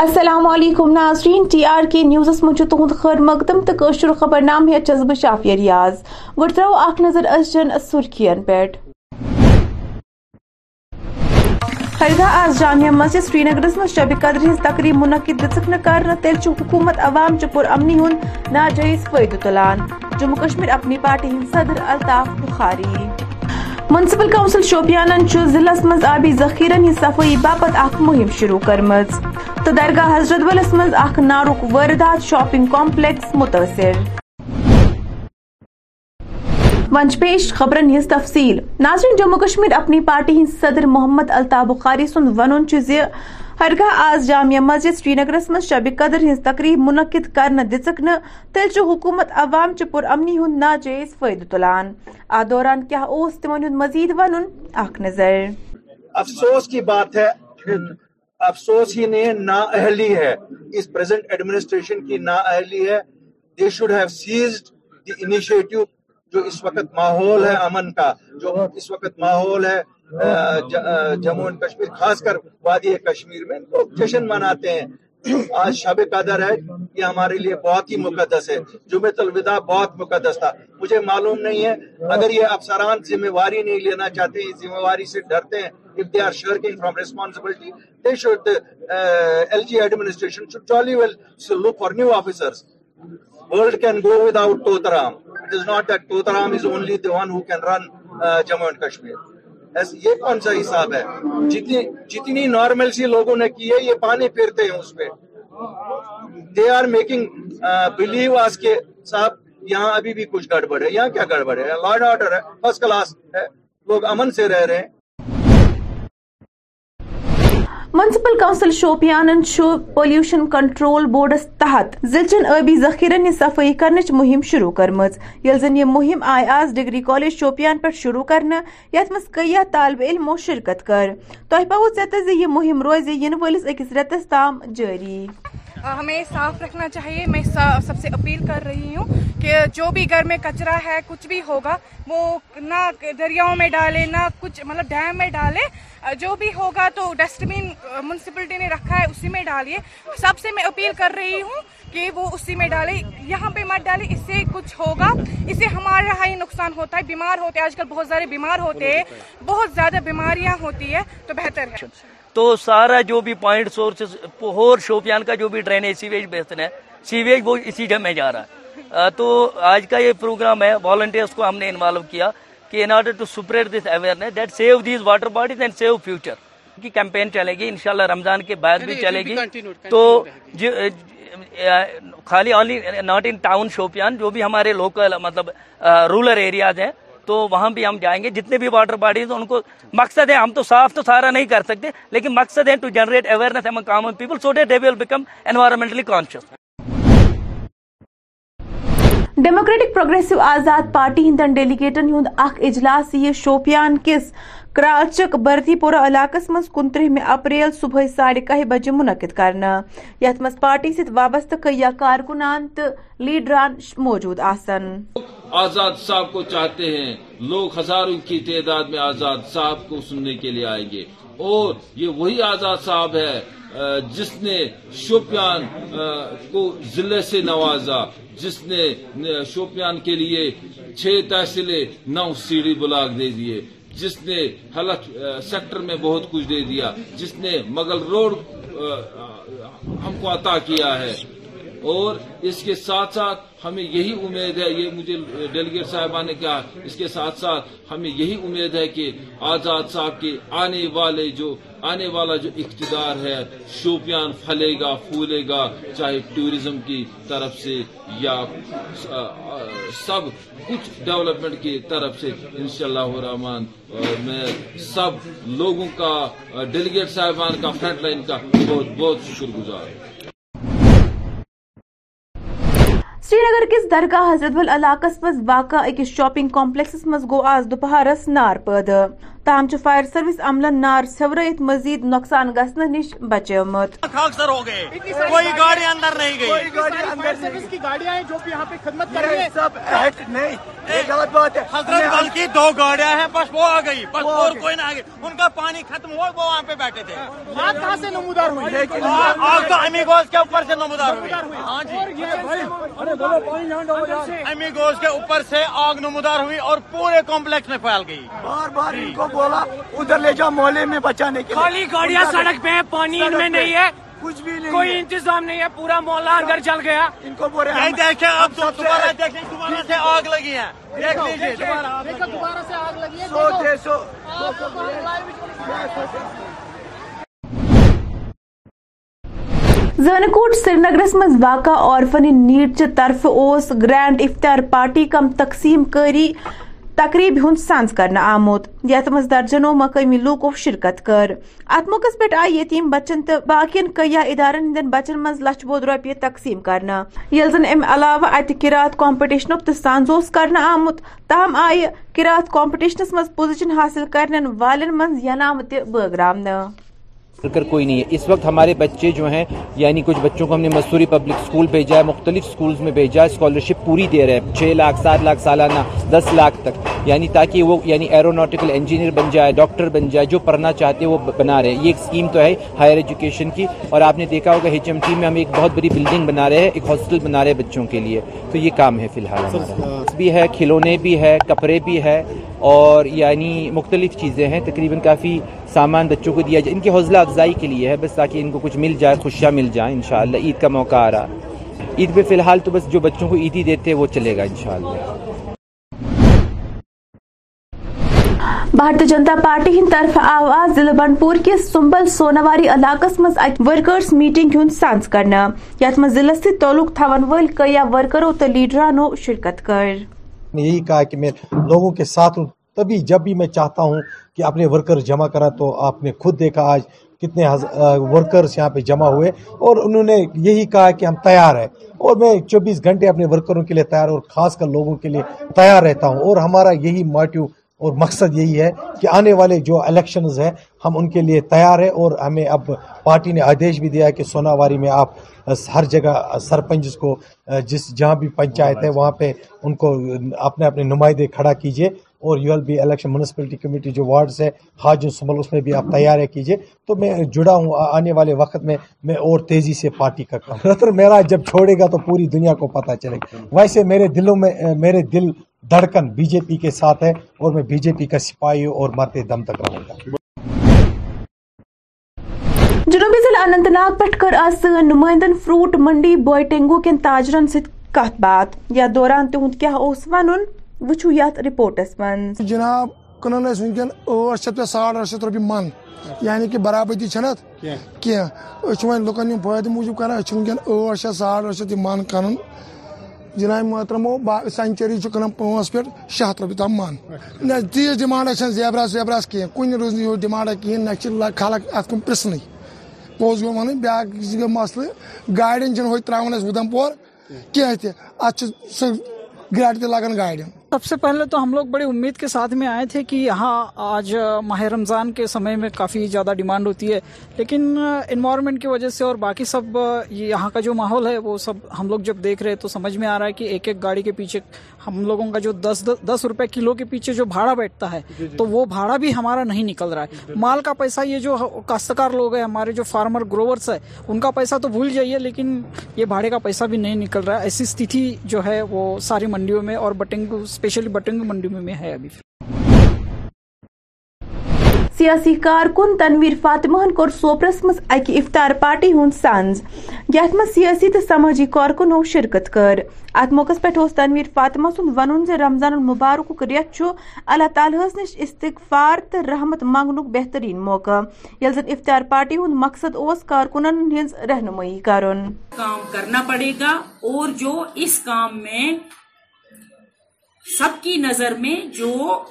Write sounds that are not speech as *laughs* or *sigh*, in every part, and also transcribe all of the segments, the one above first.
السلام علیکم ناظرین، ٹی آر کے نیوزس من تہد خیر مقدم تو قشر خبر نام ہے چس بہ شافیہ ریاض۔ گڈ ترو اخ نظر ازچن سرخین پہ ہرگاہ آز جامعہ مسجد سری نگرس من شب قدر ہز تقریب منعقد دژ کر تیل حکومت عوام چہ امنی ہند ناجائز فائدہ تلان۔ جموں کشمیر اپنی پارٹی ہند صدر الطاف بخاری۔ منسپل کونسل شوپیان ضلع مز آبی ذخیرن ہز صفائی باپت اخ مہم شروع کرمز۔ تو درگاہ حضرت بلس مز اخ نارک واردات شاپنگ کمپلیکس متاثر ونچ پیش خبرن ہز تفصیل۔ ناظرین جموں کشمیر اپنی پارٹی ہند صدر محمد الطاف بخاری سند ون ہرگاہ آز جامعہ مسجد سری نگرس مز شب قدر ہز تقریب منعقد کرنے دژک تیل چھ حکومت عوام چہ پر امنی ہند ناجائز فائدہ تلان۔ ا دوران کیا اوس تمن ہند مزید ون اخ نظر۔ افسوس کی بات ہے۔ افسوس ہی نہیں نا اہلی ہے۔ اس پریزنٹ ایڈمنسٹریشن کی نا اہلی ہے۔ They should have seized the initiative جو اس وقت ماحول ہے امن کا، جو اس وقت ماحول ہے جموں اینڈ کشمیر، خاص کر وادی کشمیر میں۔ لوگ جشن مناتے ہیں۔ آج شب قدر ہے یہ ہمارے لیے بہت ہی مقدس ہے۔ جمعۃ الوداع بہت مقدس تھا۔ مجھے معلوم نہیں ہے، اگر یہ افسران ذمہ واری نہیں لینا چاہتے ذمہ واری سے ڈرتے ہیں۔ If they are shirking from responsibility they should uh, LG administration should jolly well look for new officers world can go without Totaram it is not that Totaram is only the one who can run uh, Jammu and Kashmir یہ کون سا حساب ہے جتنی جتنی normal سی لوگوں نے کی ہے یہ پانی پھرتے ہیں اس پہ دے آر میکنگ بلیو آس کے صاحب یہاں ابھی بھی کچھ گڑبڑ ہے یہاں کیا گڑبڑ ہے لارڈ آرڈر ہے فرسٹ کلاس ہے لوگ امن سے رہ رہے ہیں municipal council Shopian pollution control boards تحت زلچن ابی ذخیرن ہز صفائی کرنچ مہم شروع کرم یل زن یہ مہم آئی آز ڈگری کالج شوپیان پہ شروع کرنا یت مز کئی طالب علمو شرکت کر تہ پاؤ ژے یہ مہم روز ین ولس اکس ریتس تام جاری ہمیں صاف رکھنا چاہیے۔ میں سب سے اپیل کر رہی ہوں کہ جو بھی گھر میں کچرا ہے، کچھ بھی ہوگا، وہ نہ دریاؤں میں ڈالے، نہ کچھ مطلب ڈیم میں ڈالے۔ جو بھی ہوگا تو ڈسٹ بین میونسپلٹی نے رکھا ہے، اسی میں ڈالیے۔ سب سے میں اپیل کر رہی ہوں کہ وہ اسی میں ڈالے۔ یہاں پہ مت ڈالے، اس سے کچھ ہوگا۔ اس سے ہمارا ہی نقصان ہوتا ہے۔ بیمار ہوتے ہیں۔ آج کل بہت سارے بیمار ہوتے ہیں۔ بہت زیادہ بیماریاں ہوتی ہے تو بہتر ہے۔ تو سارا جو بھی پوائنٹ سورسز اور شوپیان کا جو بھی ڈرینیج سیویج بیسن ہے۔ سیویج وہ اسی جگہ میں جا رہا ہے۔ تو آج کا یہ پروگرام ہے والنٹیئرس کو ہم نے انوالو کیا کہ in order to spread this awareness that save these water bodies and save future کی کیمپین چلے گی انشاءاللہ رمضان کے بعد بھی چلے گی۔ تو خالی only not in town Shopian جو بھی ہمارے لوکل مطلب رورل ایریاز ہیں تو وہاں بھی ہم جائیں گے۔ جتنے بھی واٹر باڈیز ان کو مقصد ہے، ہم تو صاف تو سارا نہیں کر سکتے، لیکن مقصد ہے to generate awareness among common people so that they will become environmentally conscious Democratic Progressive Azad Party ہندن ڈیلیگیٹن ہند اخ اجلاس یہ شوپیان کس کراچک بردی پورہ علاقس مز کنترہ میں اپریل صبح ساڑھے کہ بجے منعقد کرنا یت مز پارٹی ست وابستہ کئی کارکنان تو لیڈران موجود آسن آزاد صاحب کو چاہتے ہیں، لوگ ہزاروں کی تعداد میں آزاد صاحب کو سننے کے لیے آئیں گے۔ اور یہ وہی آزاد صاحب ہے جس نے شوپیان کو ضلع سے نوازا، جس نے شوپیان کے لیے چھ تحصیلیں نو سیڑھی بلاک دے دیے، جس نے حلق سیکٹر میں بہت کچھ دے دیا، جس نے مغل روڈ ہم کو عطا کیا ہے۔ اور اس کے ساتھ ساتھ ہمیں یہی امید ہے، یہ مجھے ڈیلیگیٹ صاحبہ نے کہا، اس کے ساتھ ساتھ ہمیں یہی امید ہے کہ آزاد صاحب کے آنے والے جو، آنے والا جو اقتدار ہے، شوپیان پھلے گا، پھولے گا، چاہے ٹوریزم کی طرف سے یا سب کچھ ڈیولپمنٹ کی طرف سے انشاءاللہ الرحمن میں سب لوگوں کا ڈیلیگیٹ صاحبان کا فرنٹ لائن کا بہت بہت شکر گزار ہوں سری نگر کس درگاہ حضرت بل علاقس مز واقع اکس شاپنگ کمپلیکسس مز گو آز دوپہرس نار پید تاہم فائر سروس عملن نار ژھیورت مزید نقصان گھنہ نش بچومت خاکسر ہو گئے۔ کوئی گاڑی اندر نہیں گئی۔ سروس کی گاڑیاں ہیں جو یہاں پہ خدمت کر رہی ہیں۔ سب نہیں۔ یہ غلط بات ہے۔ حضرت بلکہ دو گاڑیاں ہیں بس وہ آ گئی۔ بس اور کوئی نہ آ گئی۔ ان کا پانی ختم ہوا وہ وہاں پہ بیٹھے تھے۔ آگ کہاں سے نمودار ہوئی؟ آگ تو امی گوز کے اوپر سے نمودار ہوئی۔ ہاں جی۔ امی گوز کے اوپر سے آگ نمودار ہوئی اور پورے کمپلیکس میں پھیل گئی۔ بار بار ان کو بولا ادھر لے جاؤ محلے میں بچانے کے خالی گاڑیاں سڑک پہ ہیں پانی ان میں نہیں ہے۔ کچھ بھی نہیں کوئی انتظام نہیں ہے پورا محلہ اندر چل گیا۔ ان کو بول رہے یہ دیکھیں اب تو دوبارہ دیکھیں دوبارہ سے آگ لگی ہے۔ دیکھ لیجیے دوبارہ سے آگ لگی ہے۔ سو ڈیڑھ سو۔ زنکوٹ سری نگرس مز واقع عورفن نیٹ چہ طرف اوس گرینڈ افطار پارٹی کم تقسیم کاری تقریب ہند سنز کرنا آمت یت مز درجنوں مقامی لوکو شرکت کر۔ ات موقع پہ آئی یتیم بچن تو باقین کیا ادارن ہندین بچن مز لچھ بود روپیہ تقسیم کرنا۔ یل زن ام علاوہ ات کرات کمپٹیشن تو سنز اوس کرنا آمت تاہم آئی کرات کمپٹیشنس مز پوزیشن حاصل کرنے والن مز ینام تہ بٲگراونہٕ ورکر کوئی نہیں ہے۔ اس وقت ہمارے بچے جو ہیں یعنی کچھ بچوں کو ہم نے مسوری پبلک اسکول بھیجا ہے، مختلف اسکولز میں بھیجا ہے اسکالرشپ پوری دے رہے ہیں، چھ لاکھ، سات لاکھ سالانہ، دس لاکھ تک۔ یعنی تاکہ وہ یعنی ایروناٹیکل انجینئر بن جائے ڈاکٹر بن جائے جو پڑھنا چاہتے ہیں وہ بنا رہے ہیں۔ یہ ایک اسکیم تو ہے ہائر ایجوکیشن کی۔ اور آپ نے دیکھا ہوگا ایچ ایم ٹی میں ہم ایک بہت بڑی بلڈنگ بنا رہے ہیں ایک ہاسٹل بنا رہے ہیں بچوں کے لیے۔ تو یہ کام ہے فی الحال ہمارا۔ بھی ہے کھلونے بھی ہے کپڑے بھی ہے اور یعنی مختلف چیزیں ہیں۔ تقریباً کافی سامان بچوں کو دیا جائے۔ ان کی حوصلہ افزائی کے لیے ہے بس تاکہ ان کو کچھ مل جائے خوشیاں مل جائیں انشاءاللہ۔ عید کا موقع آ رہا۔ عید پہ فی الحال تو بس جو بچوں کو عیدی دیتے ہیں وہ چلے گا انشاءاللہ۔ بھارتی جنتا پارٹی ہند طرف آواز ضلع بنڈپور کس سمبل سوناواری علاقس مز ورکرس میٹنگ ہند سانس کرنا۔ یت مز ضلع سے تعلق تھون ول کیا ورکروں تو لیڈرانو شرکت کر۔ یہی کہا کہ میں لوگوں کے ساتھ ہوں، تبھی جب بھی میں چاہتا ہوں کہ اپنے ورکر جمع کرا تو آپ نے خود دیکھا آج کتنے ورکرز یہاں پہ جمع ہوئے۔ اور انہوں نے یہی کہا کہ ہم تیار ہیں۔ اور میں چوبیس گھنٹے اپنے ورکروں کے لیے تیار اور خاص کر لوگوں کے لیے تیار رہتا ہوں۔ اور ہمارا یہی موٹیو اور مقصد یہی ہے کہ آنے والے جو الیکشنز ہیں، ہم ان کے لیے تیار ہیں اور ہمیں اب پارٹی نے آدیش بھی دیا ہے کہ سوناواری میں آپ ہر جگہ سرپنچ کو، جس جہاں بھی پنچایت ہے، وہاں پہ ان کو اپنے اپنے نمائندے کھڑا کیجیے اور U L B election municipality committee جو وارڈز ہے خاجن سمل، اس میں بھی آپ تیار کیجیے تو میں جڑا ہوں آنے والے وقت میں میں اور تیزی سے پارٹی کا کام۔ *laughs* میرا جب چھوڑے گا تو پوری دنیا کو پتہ چلے گا ویسے میرے دلوں میں، میرے دل دھڑکن بی جے پی کے ساتھ ہے اور میں بی جے پی کا سپاہی ہوں اور مرتے دم تک رہوں گا۔ جنوبی ضلع اننت ناگ پہ کر آج سن نمائندن فروٹ منڈی بوئٹنگو کن تاجرن ست کت بات۔ یا دوران تہد کیا ون وچھو یت رپورٹس من۔ جناب کنن ونکین ٹھ شیت پہ ساڑ ٹھ شیت روپیے من یعنی کہ برابری چھنت۔ کی وۄنۍ لُکن ہُنٛد فٲیدٕ موٗجوٗب کران أسۍ چھِ ونکیٚن ٲٹھ شیٚتھ ساڑ ٲٹھ شیٚتھ یہِ من کٕنان جناب محترمو سینچری چھُ کٕنان پانٛژھ پٮ۪ٹھ شیٚے ہَتھ رۄپیہِ تام من نہ تیٖژ ڈِمانڈا چھنہٕ زیبراس ویبراس کینٛہہ کُنہِ روٗز نہٕ یِہُس ڈِمانڈا نہ چھِ خلق اَتھ کُن پرٛژھنٕے پوٚز گوٚو وَنٕنۍ بیٛاکھ گوٚو مسلہٕ گاڑٮ۪ن چھِنہٕ ہوٚتہِ ترٛاوان اَسہِ اُدھم پور۔ کینٛہہ تہِ اَتھ چھُ سُہ تہِ لگان گاڑٮ۪ن سب سے پہلے تو ہم لوگ بڑی امید کے ساتھ میں آئے تھے کہ یہاں آج ماہ رمضان کے سمے میں کافی زیادہ ڈیمانڈ ہوتی ہے۔ لیکن انوائرمنٹ کی وجہ سے اور باقی سب یہاں کا جو ماحول ہے وہ سب ہم لوگ جب دیکھ رہے تو سمجھ میں آ رہا ہے کہ ایک ایک گاڑی کے پیچھے ہم لوگوں کا جو دس دس روپے کلو کے پیچھے جو بھاڑا بیٹھتا ہے تو وہ بھاڑا بھی ہمارا نہیں نکل رہا ہے۔ مال کا پیسہ یہ جو کاشتکار لوگ ہیں ہمارے جو فارمر گروورس ہے ان کا پیسہ تو بھول جائیے لیکن یہ بھاڑے کا پیسہ بھی نہیں نکل رہا۔ ہے ایسی استھتی جو ہے وہ ساری منڈیوں میں اور بٹنگ اسپیشلی بٹنگ منڈی میں ہے ابھی سیاسی کارکن تنویر فاطمہن کور سوپرس مز اکہ افطار پارٹی ہند سانز یتھ مز سیاسی تو سماجی کارکنو شرکت کر ات موقع پہ تنویر فاطمہ سند ون ز رمضان المبارک ریت اللہ تعالیٰ نش استغفار تو رحمت منگنک بہترین موقع یل زن افطار پارٹی ہند مقصد اس کارکنن ہز رہنمائی کرن کام کرنا پڑے گا اور جو اس کام میں سب کی نظر میں جو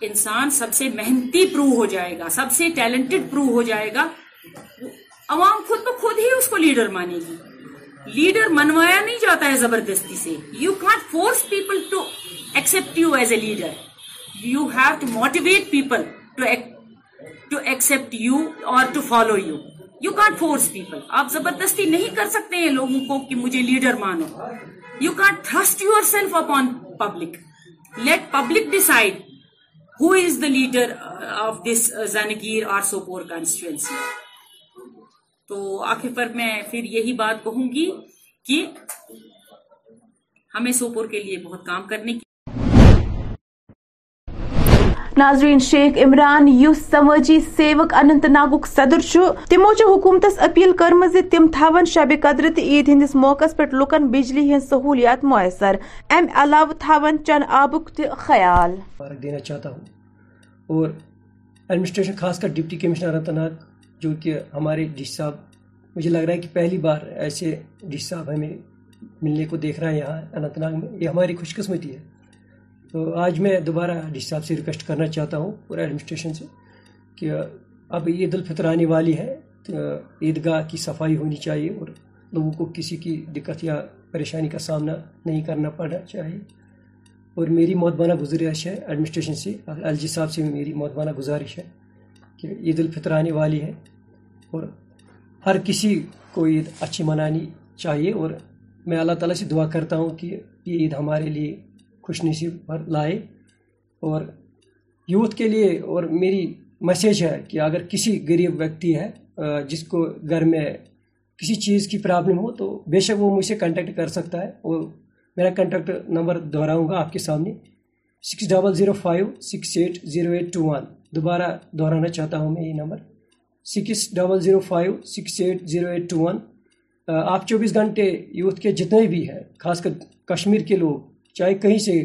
انسان سب سے محنتی پروو ہو جائے گا، سب سے ٹیلنٹڈ پروو ہو جائے گا عوام خود بخود ہی اس کو لیڈر مانے گی۔ لیڈر منوایا نہیں جاتا ہے زبردستی سے۔ You can't force people to accept you as a leader you have to motivate people to to accept you or to follow you. You can't force people. آپ زبردستی نہیں کر سکتے ہیں لوگوں کو کہ مجھے لیڈر مانو۔ You can't thrust yourself upon public let public decide who is the leader of this Zainagir or Sopore constituency تو آخر پر میں پھر یہی بات کہوں گی کہ ہمیں سوپور کے لیے بہت کام کرنے کی ناظرین شیخ عمران یس سماجی، سیوک اننت ناگک صدر تمو حکومتس اپیل کرم تم تھون شب قدر تو عید ہندس موقع پہ لکن بجلی ہند سہولیات میسر ام علاوہ تھون چن آبک خیال۔ دینا چاہتا ہوں۔ اور ایڈمنسٹریشن خاص کر ڈپٹی کمشنر اننت ناگ، جو کہ ہمارے ڈی صاحب، مجھے لگ رہا ہے کہ پہلی بار ایسے ڈی صاحب ہمیں ملنے کو دیکھ رہا ہے یہاں اننت ناگ میں، یہ ہماری خوش قسمتی ہے۔ تو آج میں دوبارہ ڈی صاحب سے ریکویسٹ کرنا چاہتا ہوں پورے ایڈمنسٹریشن سے کہ اب عید الفطر آنے والی ہے عیدگاہ کی صفائی ہونی چاہیے اور لوگوں کو کسی کی دقت یا پریشانی کا سامنا نہیں کرنا پڑنا چاہیے۔ اور میری موتبانہ گزارش ہے ایڈمنسٹریشن سے ایل جی صاحب سے میری موتبانہ گزارش ہے کہ عید الفطر آنے والی ہے اور ہر کسی کو عید اچھی منانی چاہیے اور میں اللہ تعالیٰ سے دعا کرتا ہوں کہ یہ عید ہمارے لیے خوش نصیب پر لائے اور یوتھ کے لیے اور میری میسیج ہے کہ اگر کسی غریب ویکتی ہے جس کو گھر میں کسی چیز کی پرابلم ہو تو بے شک وہ مجھ سے کنٹیکٹ کر سکتا ہے اور میرا کنٹیکٹ نمبر دہراؤں گا آپ کے سامنے six double zero five six eight zero eight two one دوبارہ دہرانا چاہتا ہوں میں یہ number six double zero five six eight zero eight two one آپ چوبیس گھنٹے یوتھ کے جتنے بھی ہیں، خاص کر کشمیر کے لوگ چاہے کہیں سے،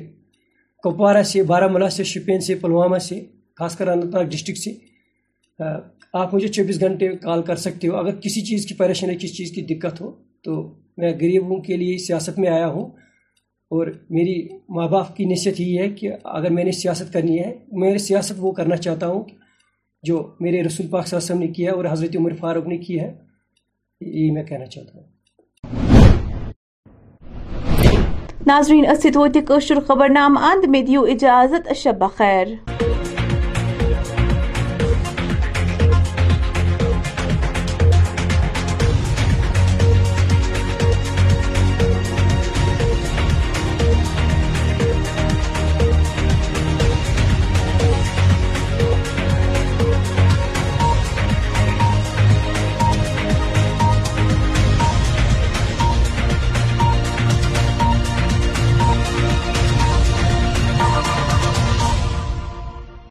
کپوارہ سے بارہ مولہ سے، شپین سے، پلوامہ سے، خاص کر اننت ناگ ڈسٹرکٹ سے آپ مجھے چوبیس گھنٹے کال کر سکتے ہو۔ اگر کسی چیز کی پریشانی، کسی چیز کی دقت ہو، تو میں غریبوں کے لیے سیاست میں آیا ہوں۔ اور میری ماں باپ کی نصیحت یہ ہے کہ اگر میں نے سیاست کرنی ہے، میں سیاست وہ کرنا چاہتا ہوں جو میرے رسول پاک صلی اللہ علیہ وسلم نے کیا اور حضرت عمر فاروق نے کی ہے، یہی میں کہنا چاہتا ہوں۔ ناظرین اسی تو خبر نام اند میں دیو اجازت شب بخیر